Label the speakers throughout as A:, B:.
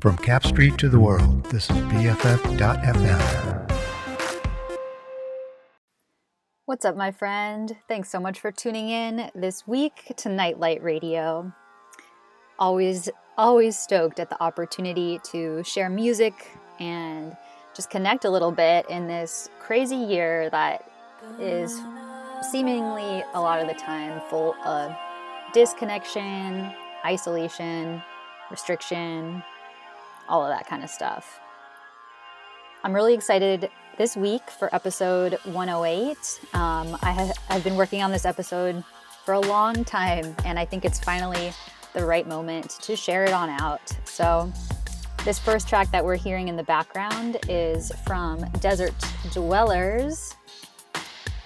A: From Cap Street to the world, this is BFF.FM.
B: What's up, my friend? Thanks so much for tuning in this week to Nightlight Radio. Always, always stoked at the opportunity to share music and just connect a little bit in this crazy year that is seemingly a lot of the time full of disconnection, isolation, restriction, all of that kind of stuff. I'm really excited this week for episode 108. Um, I have, I've been working on this episode for a long time, and I think it's finally the right moment to share it on out. So, this first track that we're hearing in the background is from Desert Dwellers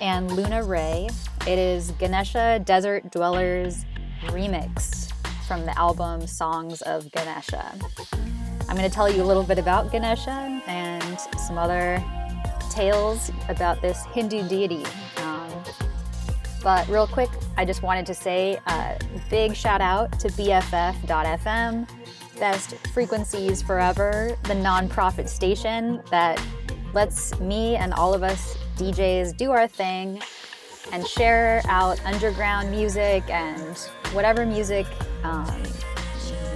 B: and Luna Ray. It is Ganesha Desert Dwellers remix from the album Songs of Ganesha. I'm going to tell you a little bit about Ganesha and some other tales about this Hindu deity. Um, but real quick, I just wanted to say a big shout out to BFF.FM, Best Frequencies Forever, the nonprofit station that lets me and all of us DJs do our thing and share out underground music and whatever music um,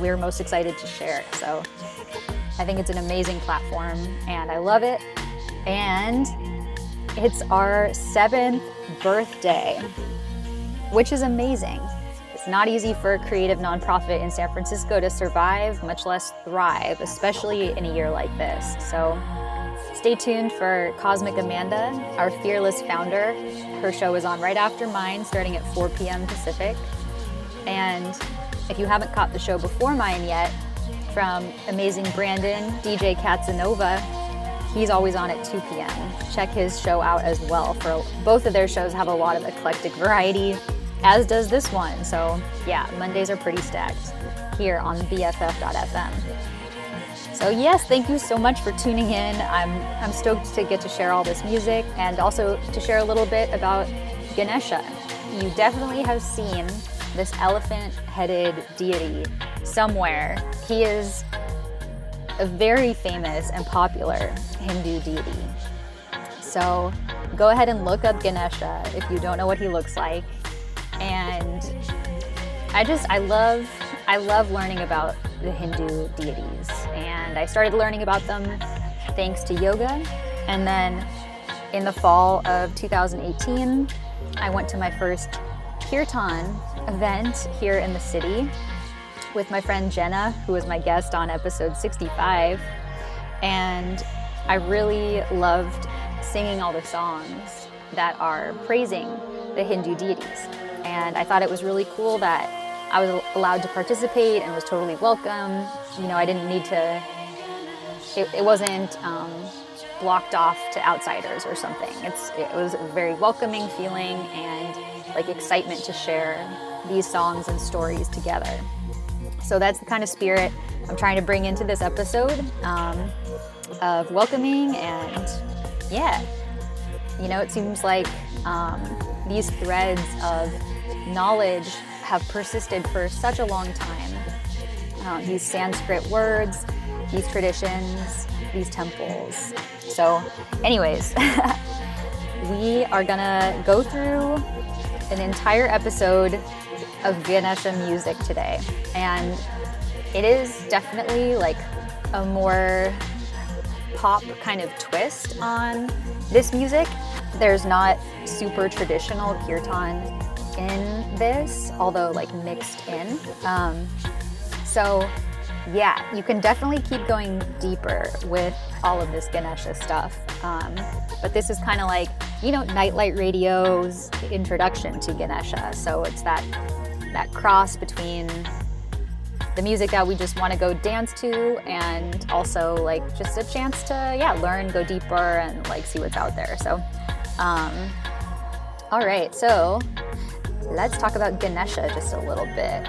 B: we're most excited to share. So I think it's an amazing platform and I love it. And it's our seventh birthday, which is amazing. It's not easy for a creative nonprofit in San Francisco to survive, much less thrive, especially in a year like this. So stay tuned for Cosmic Amanda, our fearless founder. Her show is on right after mine, starting at 4 p.m. Pacific. And if you haven't caught the show before mine yet, from amazing Brandon, DJ Katzenova, he's always on at 2 p.m. Check his show out as well. For both of their shows have a lot of eclectic variety, as does this one. So yeah, Mondays are pretty stacked here on BFF.fm. So yes, thank you so much for tuning in. I'm I'm stoked to get to share all this music and also to share a little bit about Ganesha. You definitely have seen this elephant headed deity somewhere. He is a very famous and popular Hindu deity. So go ahead and look up Ganesha if you don't know what he looks like. And I just, I love, I love learning about the Hindu deities. And I started learning about them thanks to yoga. And then in the fall of 2018, I went to my first kirtan event here in the city with my friend Jenna, who was my guest on episode 65. And I really loved singing all the songs that are praising the Hindu deities. And I thought it was really cool that I was allowed to participate and was totally welcome. You know, I didn't need to, it, it wasn't um, blocked off to outsiders or something. It's, it was a very welcoming feeling and like excitement to share these songs and stories together. So that's the kind of spirit I'm trying to bring into this episode um, of welcoming and yeah, you know, it seems like um, these threads of knowledge have persisted for such a long time. Um, these Sanskrit words, these traditions, these temples. So, anyways, we are gonna go through an entire episode of Ganesha music today. And it is definitely like a more pop kind of twist on this music. There's not super traditional kirtan in this, although like mixed in. Um, so yeah, you can definitely keep going deeper with all of this Ganesha stuff. Um, but this is kind of like, you know, Nightlight Radio's introduction to Ganesha. So it's that that cross between the music that we just want to go dance to and also like just a chance to yeah learn go deeper and like see what's out there. So um, all right so let's talk about ganesha just a little bit.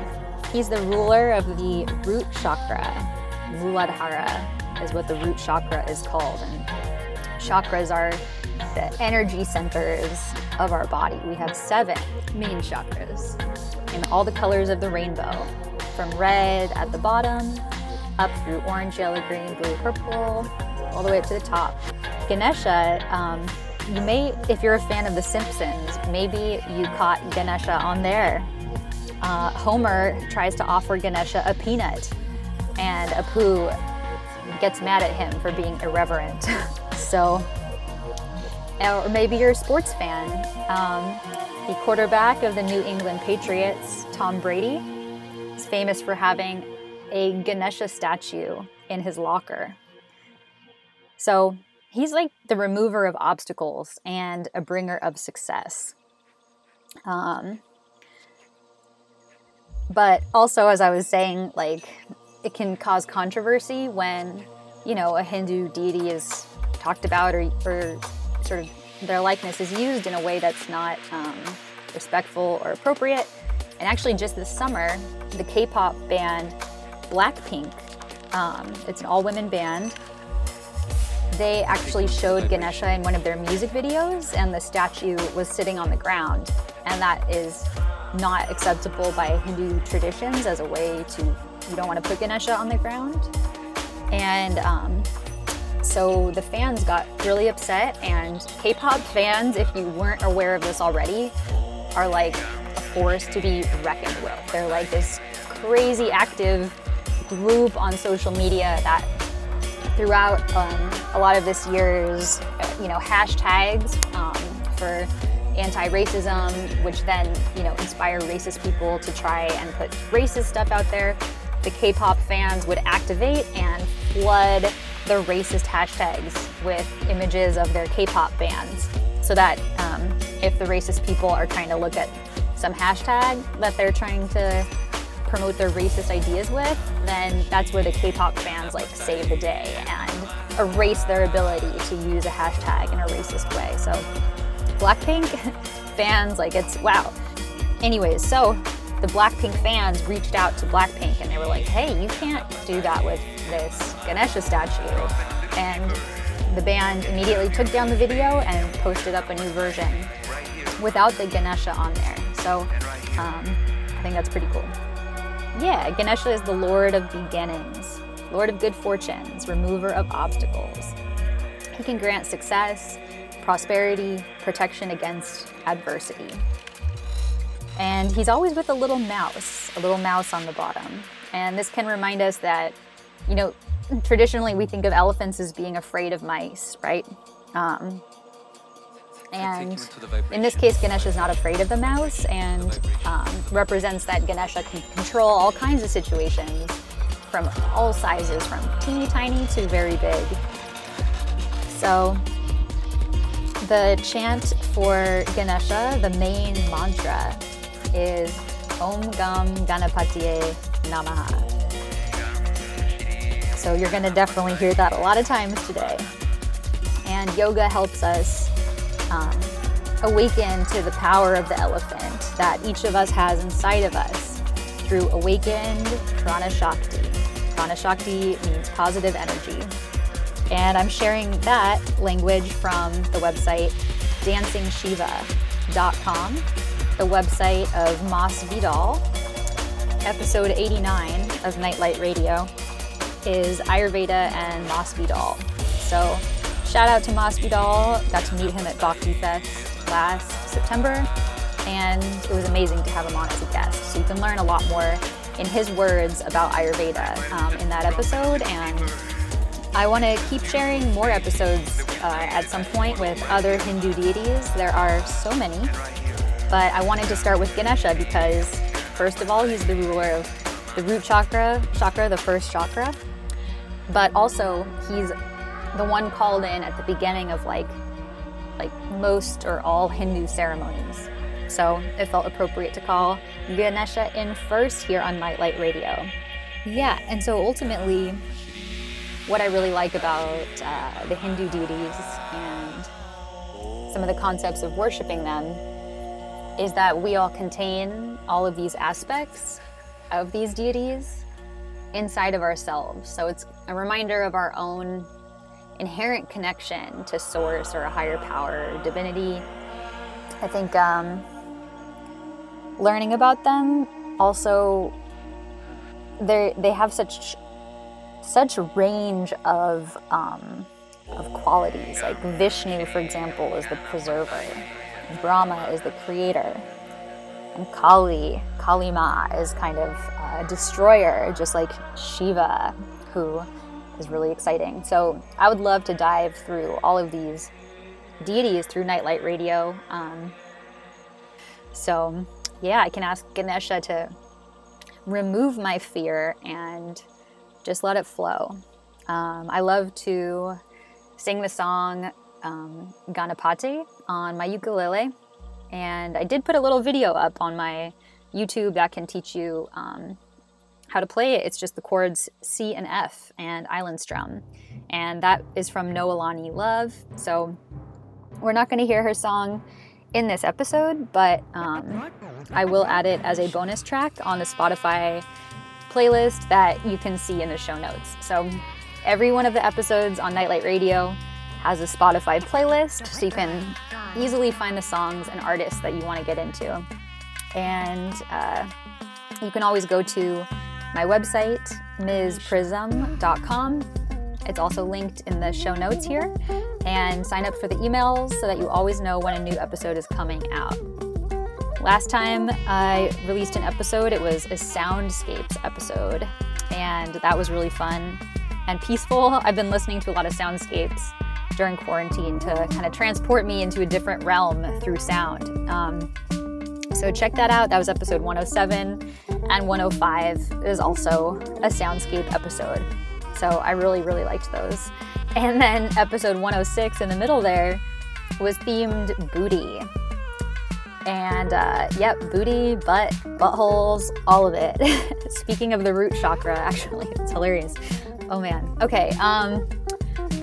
B: He's the ruler of the root chakra. Muladhara is what the root chakra is called and chakras are the energy centers of our body. We have seven main chakras in all the colors of the rainbow from red at the bottom up through orange, yellow, green, blue, purple, all the way up to the top. Ganesha, um, you may, if you're a fan of The Simpsons, maybe you caught Ganesha on there. Uh, Homer tries to offer Ganesha a peanut, and Apu gets mad at him for being irreverent. so, or maybe you're a sports fan. Um, the quarterback of the New England Patriots, Tom Brady, is famous for having a Ganesha statue in his locker. So he's like the remover of obstacles and a bringer of success. Um, but also, as I was saying, like it can cause controversy when you know a Hindu deity is talked about or, or sort of their likeness is used in a way that's not um, respectful or appropriate. And actually, just this summer, the K-pop band Blackpink, um, it's an all-women band. They actually showed Ganesha in one of their music videos, and the statue was sitting on the ground, and that is not acceptable by Hindu traditions as a way to, you don't want to put Ganesha on the ground. And um, so the fans got really upset, and K pop fans, if you weren't aware of this already, are like a force to be reckoned with. They're like this crazy active group on social media that throughout um, a lot of this year's, you know, hashtags um, for anti-racism, which then you know inspire racist people to try and put racist stuff out there. The K-pop fans would activate and flood the racist hashtags with images of their K-pop bands, so that um, if the racist people are trying to look at some hashtag that they're trying to promote their racist ideas with, then that's where the K-pop fans like save the day and erase their ability to use a hashtag in a racist way. So Blackpink fans, like it's wow. Anyways, so the Blackpink fans reached out to Blackpink and they were like, hey, you can't do that with this Ganesha statue. And the band immediately took down the video and posted up a new version without the Ganesha on there. So um, I think that's pretty cool. Yeah, Ganesha is the Lord of beginnings, Lord of good fortunes, remover of obstacles. He can grant success, prosperity, protection against adversity. And he's always with a little mouse, a little mouse on the bottom. And this can remind us that, you know, traditionally we think of elephants as being afraid of mice, right? Um, and in this case, Ganesha is not afraid of the mouse and um, represents that Ganesha can control all kinds of situations from all sizes, from teeny tiny to very big. So the chant for Ganesha, the main mantra, is Om Gam Ganapatiye Namaha. So you're going to definitely hear that a lot of times today. And yoga helps us um, awaken to the power of the elephant that each of us has inside of us through awakened prana shakti. Prana shakti means positive energy. And I'm sharing that language from the website dancingshiva.com, the website of Mas Vidal. Episode 89 of Nightlight Radio is Ayurveda and Mas Vidal. So, shout out to Mas Vidal. Got to meet him at Bhakti Fest last September, and it was amazing to have him on as a guest. So, you can learn a lot more in his words about Ayurveda um, in that episode and I want to keep sharing more episodes uh, at some point with other Hindu deities. There are so many, but I wanted to start with Ganesha because, first of all, he's the ruler of the root chakra, chakra, the first chakra, but also he's the one called in at the beginning of like, like most or all Hindu ceremonies. So it felt appropriate to call Ganesha in first here on Nightlight Radio. Yeah, and so ultimately, what I really like about uh, the Hindu deities and some of the concepts of worshiping them is that we all contain all of these aspects of these deities inside of ourselves. So it's a reminder of our own inherent connection to source or a higher power or divinity. I think um, learning about them also they they have such such range of um, of qualities. Like Vishnu, for example, is the preserver. Brahma is the creator. And Kali, Kali Ma, is kind of a destroyer, just like Shiva, who is really exciting. So I would love to dive through all of these deities through Nightlight Radio. Um, so yeah, I can ask Ganesha to remove my fear and just let it flow. Um, I love to sing the song um, Ganapati on my ukulele. And I did put a little video up on my YouTube that can teach you um, how to play it. It's just the chords C and F and Island Strum. And that is from Noelani Love. So we're not going to hear her song in this episode, but um, I will add it as a bonus track on the Spotify playlist that you can see in the show notes. So every one of the episodes on Nightlight Radio has a Spotify playlist, so you can easily find the songs and artists that you want to get into. And uh, you can always go to my website, MzPrizm.com. It's also linked in the show notes here. And sign up for the emails so that you always know when a new episode is coming out. Last time I released an episode, it was a soundscapes episode, and that was really fun and peaceful. I've been listening to a lot of soundscapes during quarantine to kind of transport me into a different realm through sound. Um, so check that out. That was episode 107, and 105 is also a soundscape episode. So I really, really liked those. And then episode 106 in the middle there was themed booty. And uh, yep, booty, butt, buttholes, all of it. Speaking of the root chakra, actually, it's hilarious. Oh man. Okay. Um,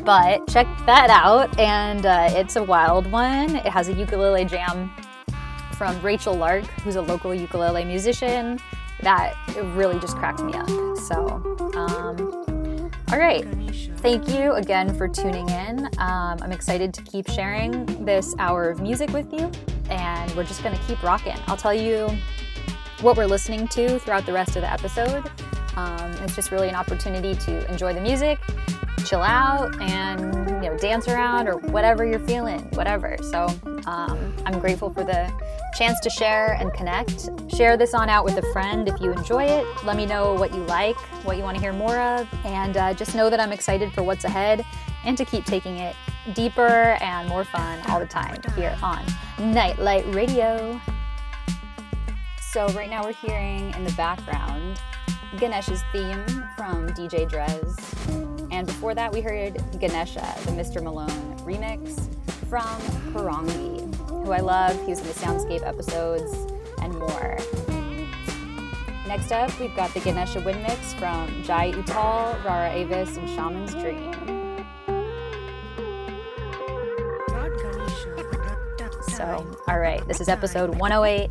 B: but check that out, and uh, it's a wild one. It has a ukulele jam from Rachel Lark, who's a local ukulele musician. That really just cracked me up. So, um, all right. Thank you again for tuning in. Um, I'm excited to keep sharing this hour of music with you, and we're just going to keep rocking. I'll tell you what we're listening to throughout the rest of the episode. Um, it's just really an opportunity to enjoy the music chill out and you know dance around or whatever you're feeling whatever. So um, i'm grateful for the chance to share and connect. Share this on out with a friend if you enjoy it. Let me know what you like what you want to hear more of and uh, just know that i'm excited for what's ahead and to keep taking it deeper and more fun all the time here on nightlight radio. So right now we're hearing in the background Ganesh's theme from DJ Drez and before that, we heard Ganesha, the Mr. Malone remix from Poranguí, who I love. He was in the Soundscape episodes and more. Next up, we've got the Ganesha Wind Mix from Jai Uttal, Rara Avis, and Shaman's Dream. So, all right, this is episode 108.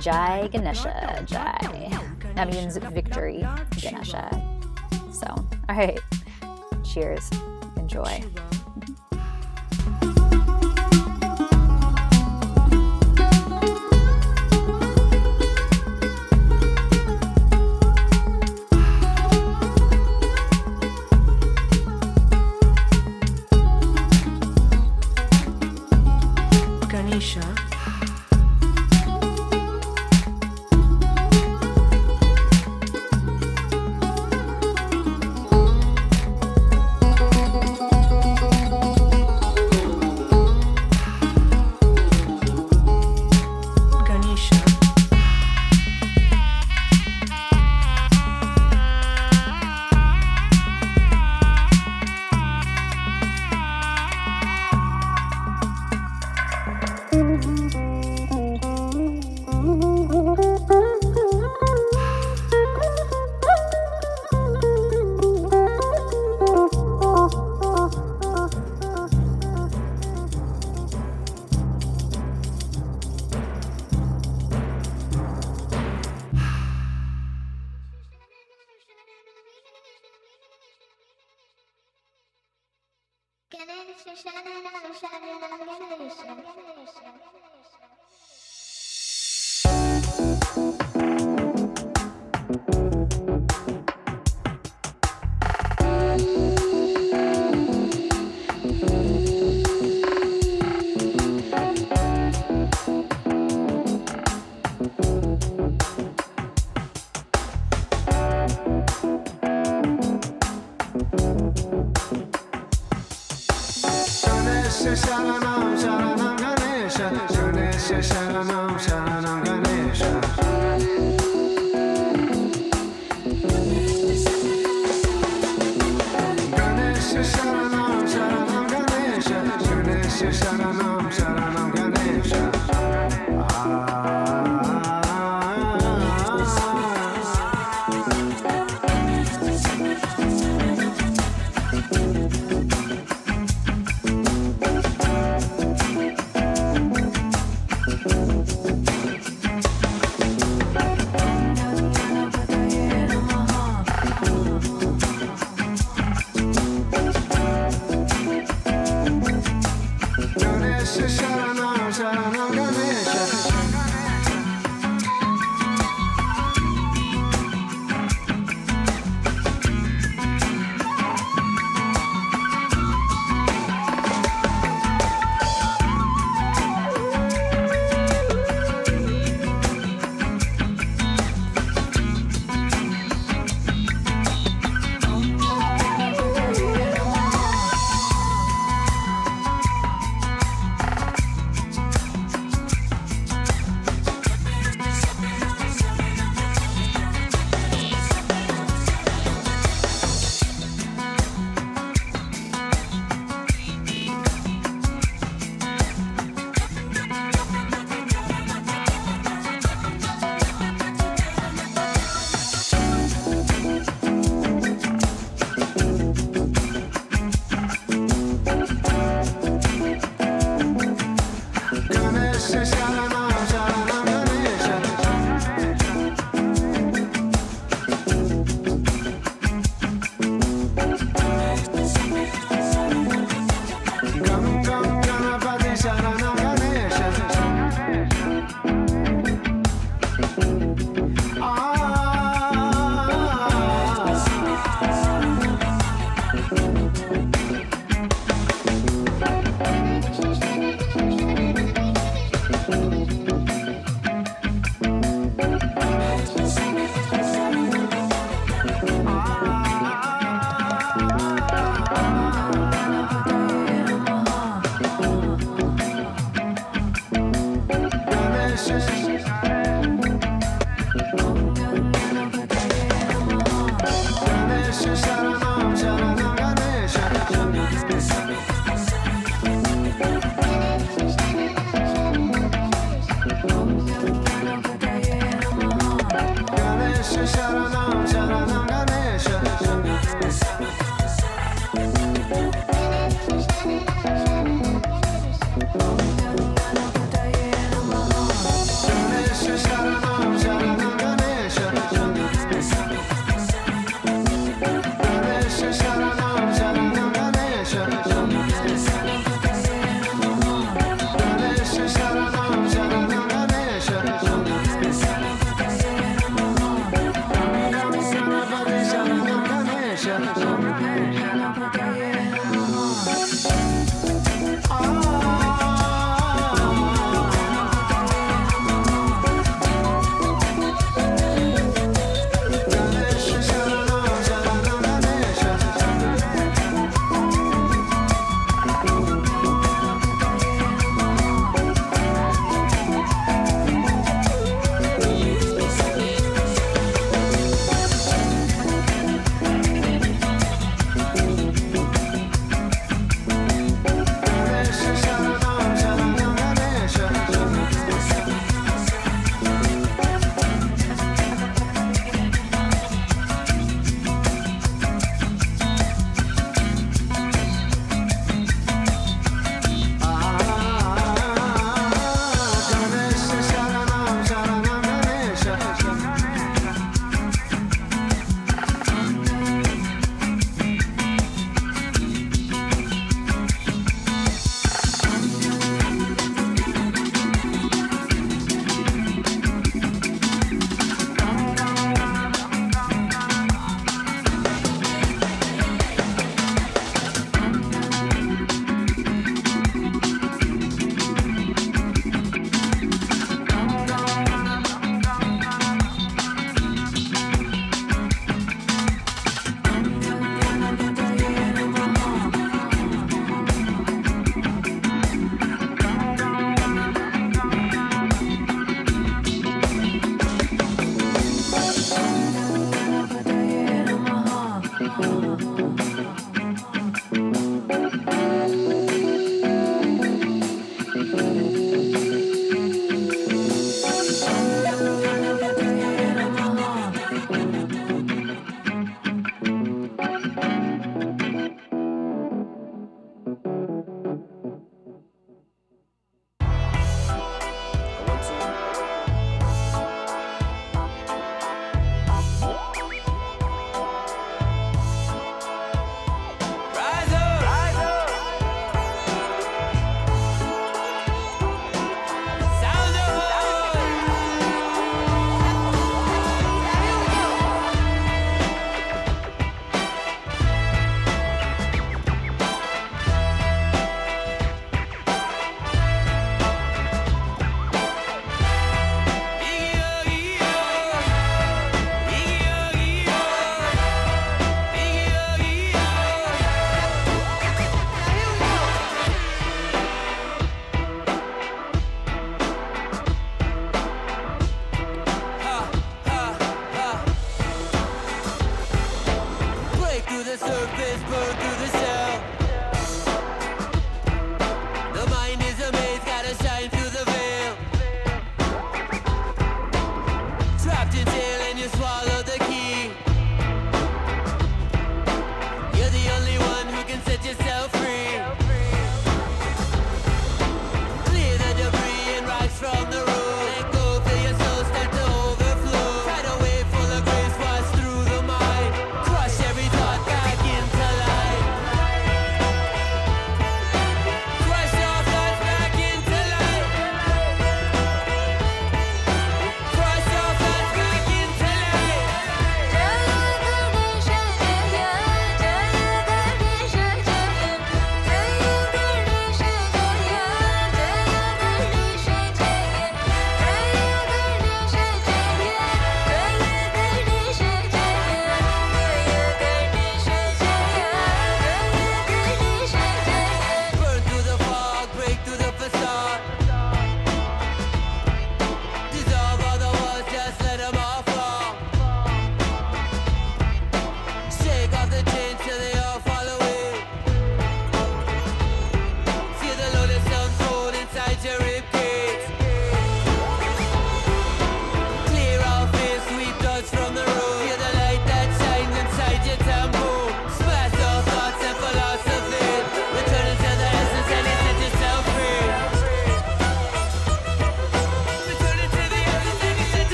B: Jai Ganesha, Jai. That means victory, Ganesha. So, all right. Cheers. Enjoy.
C: Ganesha Sharanam Sharanam
A: Ganesha. Ganesha Sharanam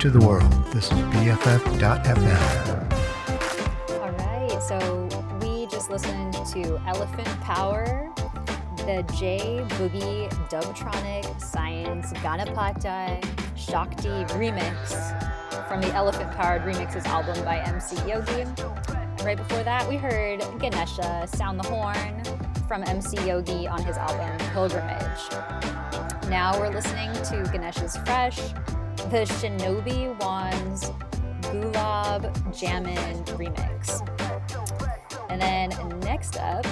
A: to the world, this is BFF.FM.
B: All right, so we just listened to Elephant Power, the J Boogie Dubtronic Science Ganapati Shakti remix from the Elephant Powered Remixes album by MC Yogi. Right before that, we heard Ganesha Sound the Horn from MC Yogi on his album Pilgrimage. Now we're listening to Ganesh Is Fresh, the Shinobi Wan's Gulab Jammin remix. And then next up,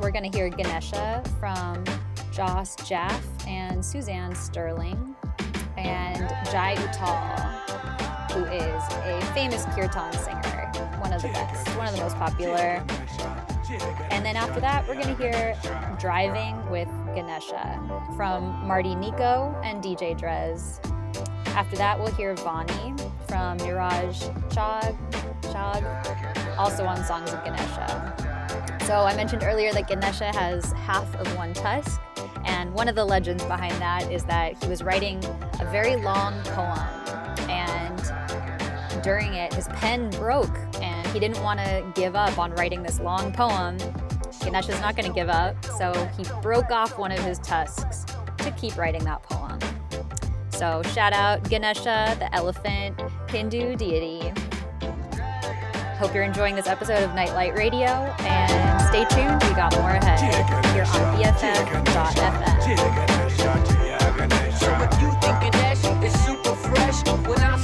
B: we're going to hear Ganesha from Joss Jaffe and Suzanne Sterling and Jai Uttal, who is a famous kirtan singer, one of the best, one of the most popular. And then after that, we're going to hear Driving with Ganesha from Marti Nikko and DJ Drez. After that, we'll hear Vaani from Niraj Chag, Chag, also on Songs of Ganesha. So I mentioned earlier that Ganesha has half of one tusk, and one of the legends behind that is that he was writing a very long poem, and during it, his pen broke, and he didn't want to give up on writing this long poem. Ganesha's not going to give up, so he broke off one of his tusks to keep writing that poem. So shout out Ganesha, the elephant Hindu deity. Hope you're enjoying this episode of Nightlight Radio, and stay tuned. We got more ahead here on BFF.fm.
D: So if you think Ganesh is super fresh, when I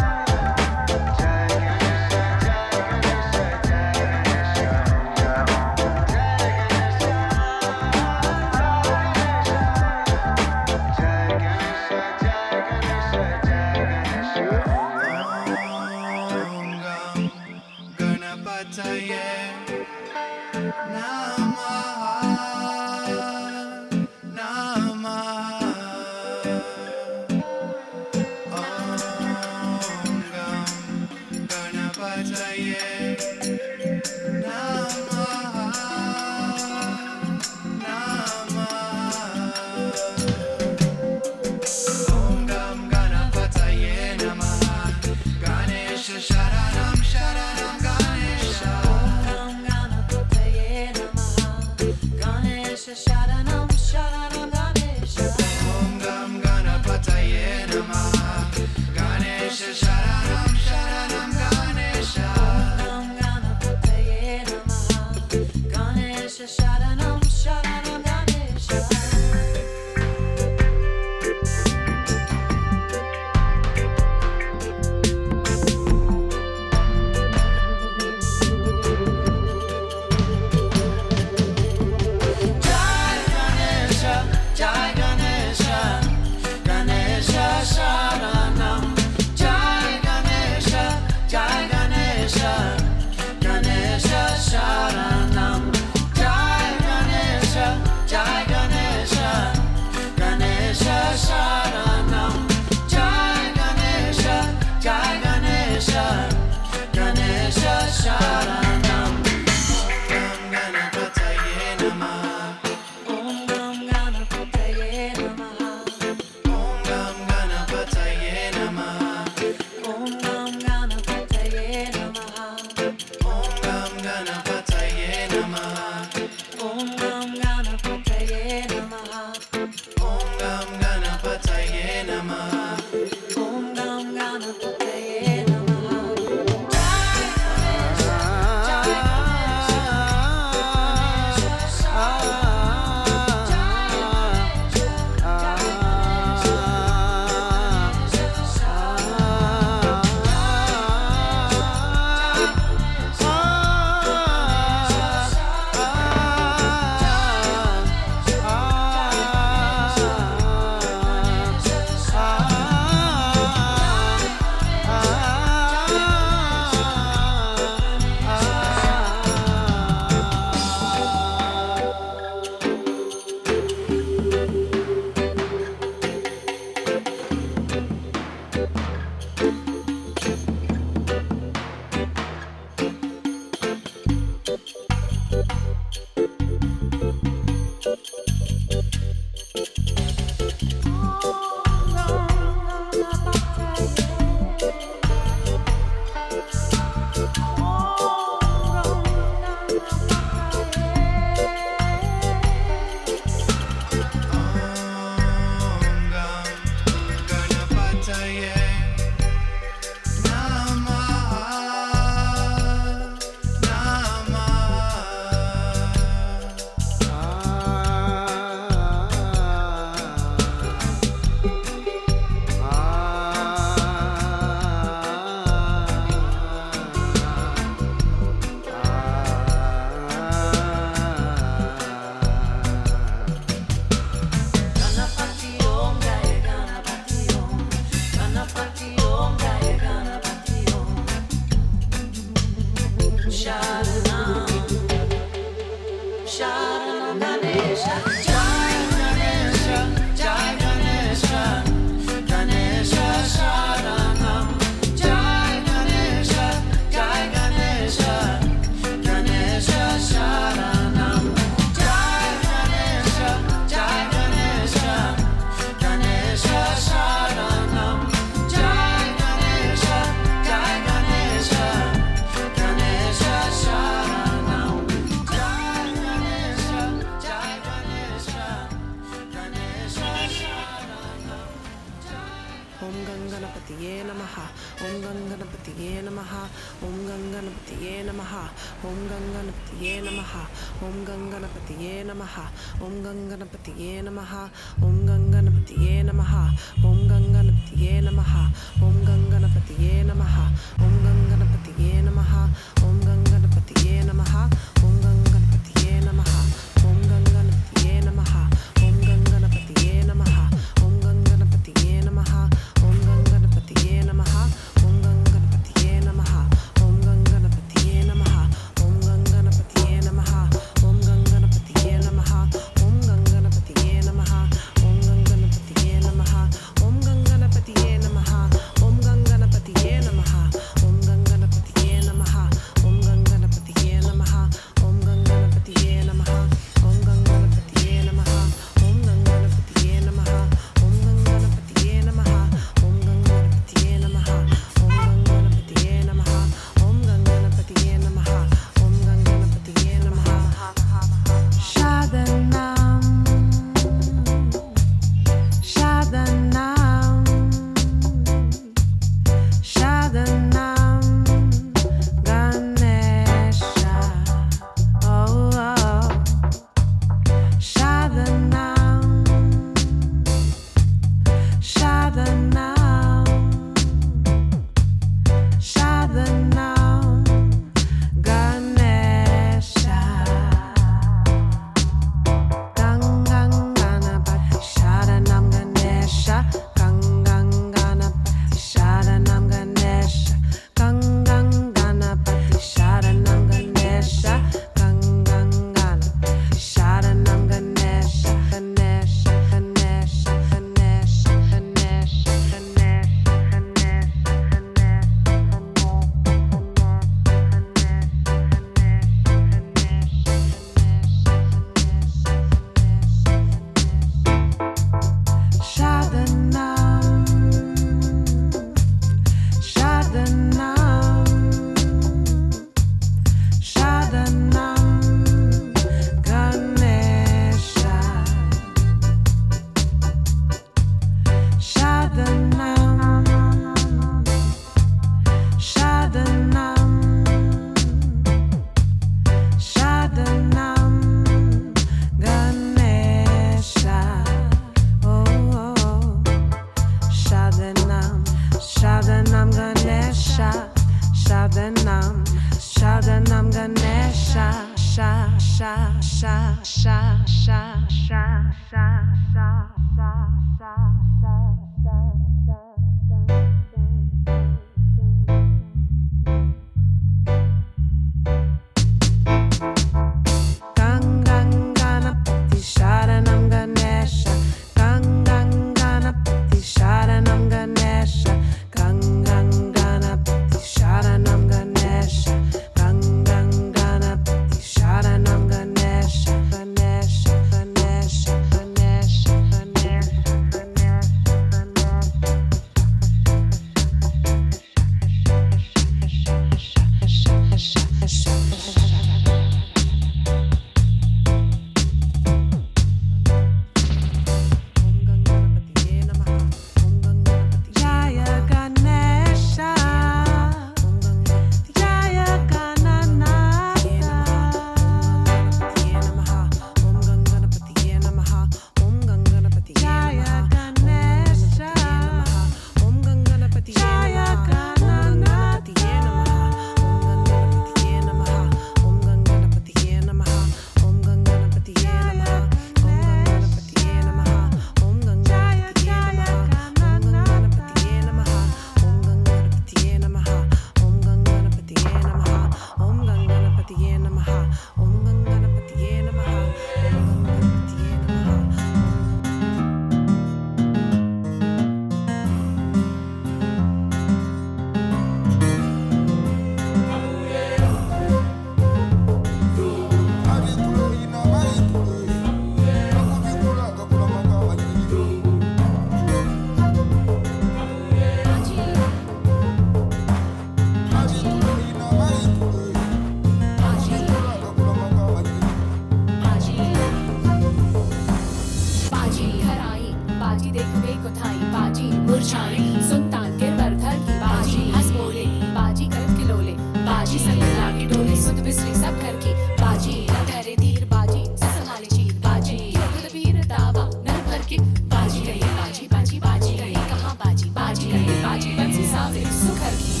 D: Bardziej będą so
E: sukerki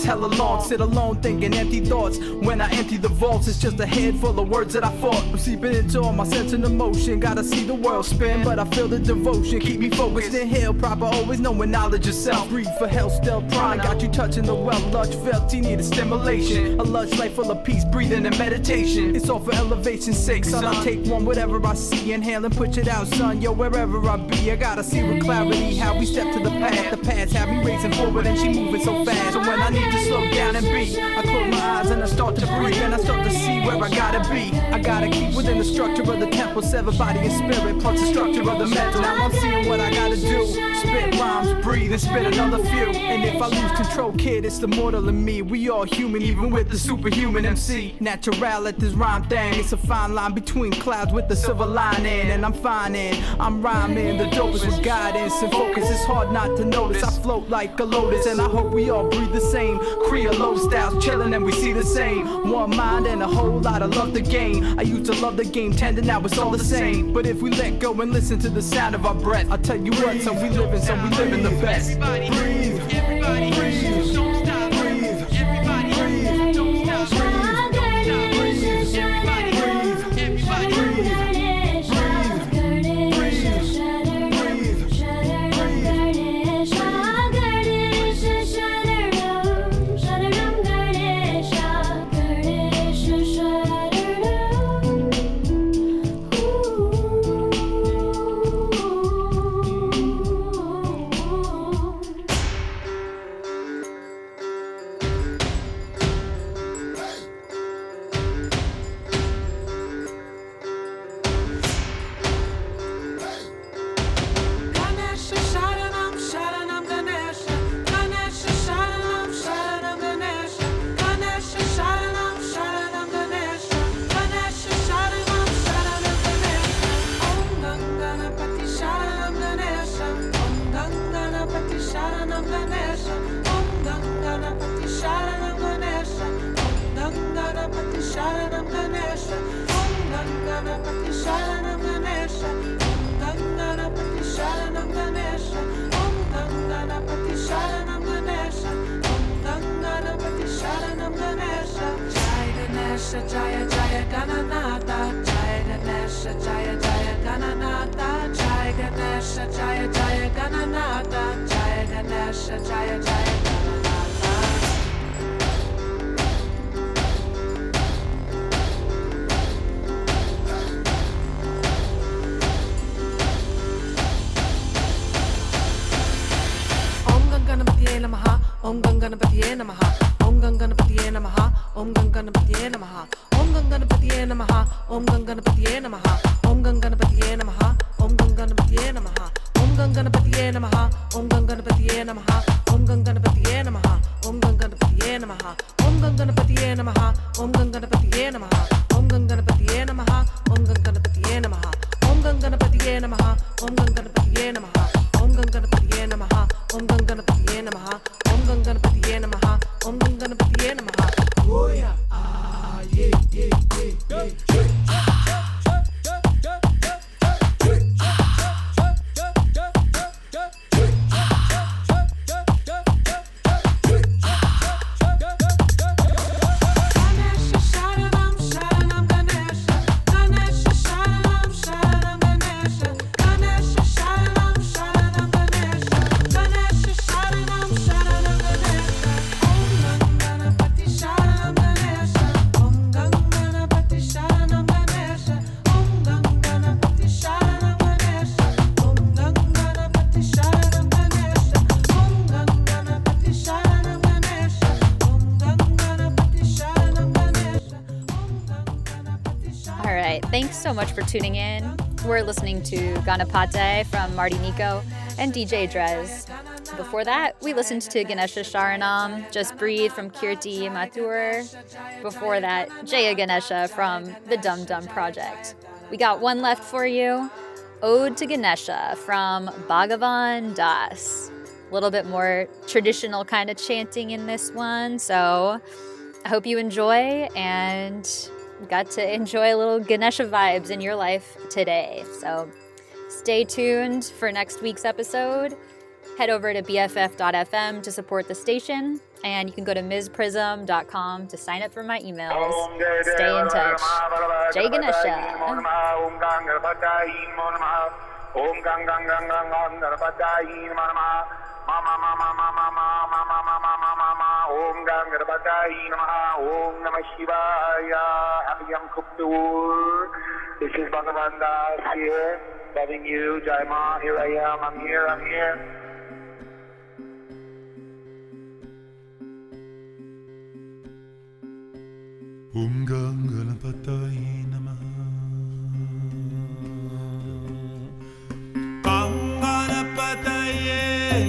E: words hella long. Sit alone thinking empty thoughts. When I empty the vaults, it's just a head full of words that I fought. I'm seeping into all my sense and emotion. Gotta see the world spin, but I feel the devotion. Keep me focused, inhale proper, always knowing knowledge yourself. Breathe for health, still prime. Got you touching the well, lush felt, you need a stimulation. A lush life full of peace, breathing and meditation. It's all for elevation's sake, son. I take one, whatever I see, inhale and push it out, son. Yo, wherever I be, I gotta see with clarity how we step to the path. The past have me racing forward and she moving so fast. So when I need to slow down and be, I close my eyes and I start to breathe and I start to see where I gotta be. I gotta keep within the structure of the temple, sever body and spirit, plus the structure of the mental. Now I'm seeing what I gotta do. Spit rhymes, breathe and spit another few. And if I lose control, kid, it's the mortal in me. We all human, even with the superhuman MC. Natural at this rhyme thing. It's a fine line between clouds with the silver lining. And I'm finding, I'm rhyming. The dopest with guidance and focus. It's hard not to notice. I float like a lotus, and I hope we all breathe the same. Creole styles chillin' and we see the same. One mind and a whole lot of love to gain. I used to love the game tender, now it's all the same. But if we let go and listen to the sound of our breath, I'll tell you what, son, we living, son, we living the best. Breathe, everybody, breathe,
B: much for tuning in. we're listening to Ganapati from Marti Nikko and DJ Drez. Before that, we listened to Ganesha Sharanam, Just Breathe from Kirti Mathur. Before that, Jaia Ganesha from the Dum Dum Project. We got one left for you Ode to Ganesha from Bhagavan Das. A little bit more traditional kind of chanting in this one, so I hope you enjoy and got to enjoy a little Ganesha vibes in your life today. So stay tuned for next week's episode. Head over to bff.fm to support the station, and you can go to MzPrizm.com to sign up for my emails. Stay in touch. Jai Ganesha.
C: Om Gang Ganapatayi Namaha. Om Gang Gang Gang Gang Gang Ganapatayi Namaha. Mama Mama Mama Mama Mama Mama Mama Om Gang Ganapatayi Namaha. Om Namah Shivaya. Happy Yom Kippur. This is Bhagavan Das here, loving you, Jai Ma. Here I am. I'm here. I'm here.
F: Om Ganganapataye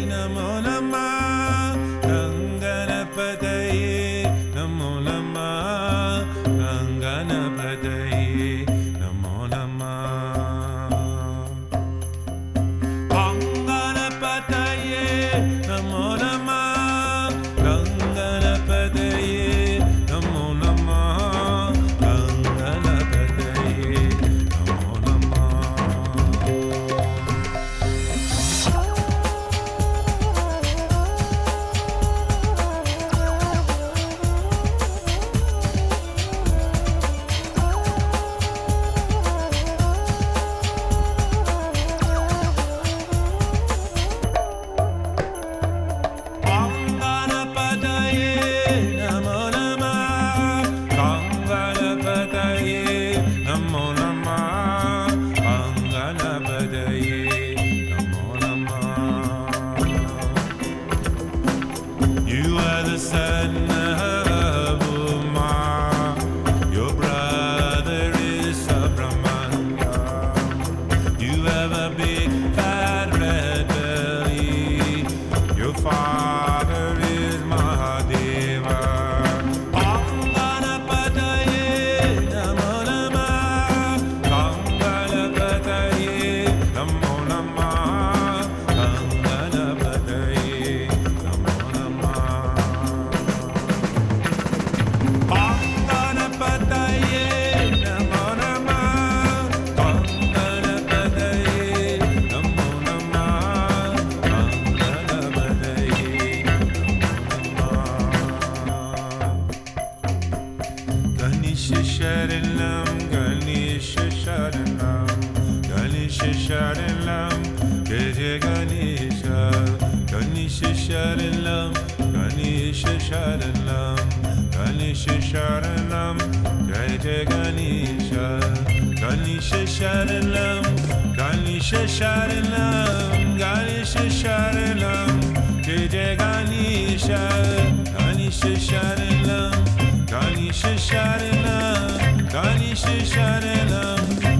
F: Namo Namah. Ganeshesharanam, Jai Jai Ganesha. Ganeshesharanam, Ganeshesharanam, Ganeshesharanam, Jai Jai Ganesha. Ganeshesharanam, Ganeshesharanam, Ganeshesharanam. Ganesha